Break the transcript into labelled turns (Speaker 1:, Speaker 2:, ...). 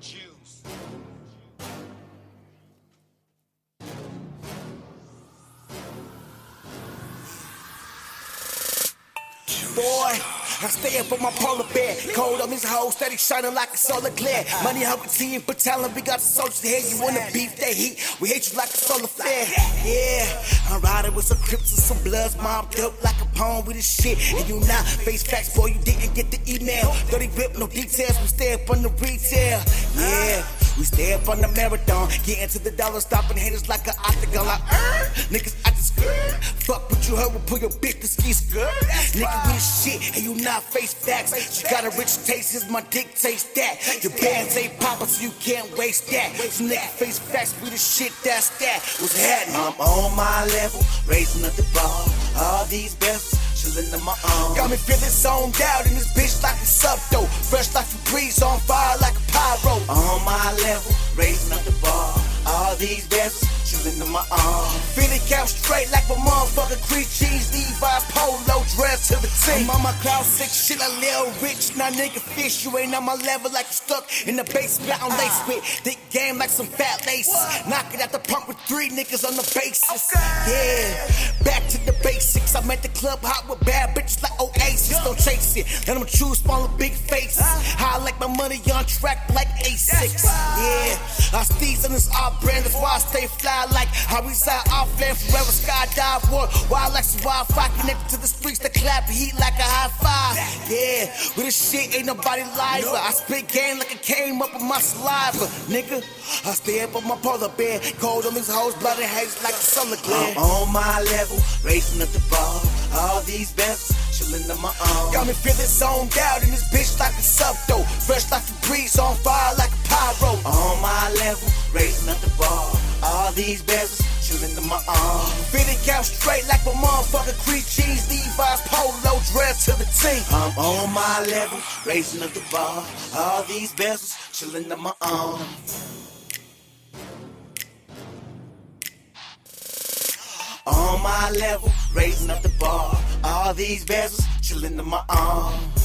Speaker 1: Juice.
Speaker 2: Boy, I stay up on my polar bear. Cold on this hoe, steady shining like a solar glare. Money, help team, but talent, we got soldiers here. You wanna beef that heat? We hate you like a solar flare. Yeah, I'm riding with some crips and some bloods mobbed up like a pawn with this shit. And you not face facts, boy, you didn't get the email. Dirty whip, no details, we stay up on the retail. Yeah. We stay up on the marathon, get into the dollar, stopping haters like an octagon. Like, er, niggas, I just skirt. Fuck what you heard, we'll pull your bitch to ski skirt. Nigga, we the shit, and you not face facts. You got a rich taste, here's my dick taste that. Your bands ain't poppin', so you can't waste that. Some nigga face facts, we the shit, that's that. What's happening? I'm on my level, raising up the bar. All these bells chillin' in my arm. Got me feeling zoned out in this bitch like a sub though. Fresh like a breeze on fire like a pyro. On my level, raising up the bar. All these bezels chillin' in my uh, arm. Feeling count straight like my motherfucker cream cheese. Levi polo dress to the team. I'm on my cloud six shit, a little rich. Now nigga fish, you ain't on my level like you stuck in the basement. I'm laced uh. with thick game like some fat laces. Knock it out the pump with three niggas on the basis. Yeah, back to the basics. I'm at the club hot with bad bitches like Oasis. Don't chase it, let them choose small big faces. How I like my money on track like A6. Yeah, I steez on this off brand, that's why I stay fly like how we side off land forever skydive war. Wild like some Wi-Fi connected to the streets that clap heat like a high five. Yeah, with this shit ain't nobody live. I spit game like it came up with my saliva, nigga. I stay up on my polar bear, cold on these hoes, bloody haze like a solar glare. I'm on my level, racing up the bar. All these vessels chillin' in my arm. Got me feeling zoned out in this bitch All these bezels chillin' in my uh. arm. Fitted count straight like a motherfucker cream cheese. Levi's polo dress to the team. I'm on my level, raising up the bar. All these bezels chillin' in my arm. On my level, raising up the bar. All these bezels chillin' in my arm.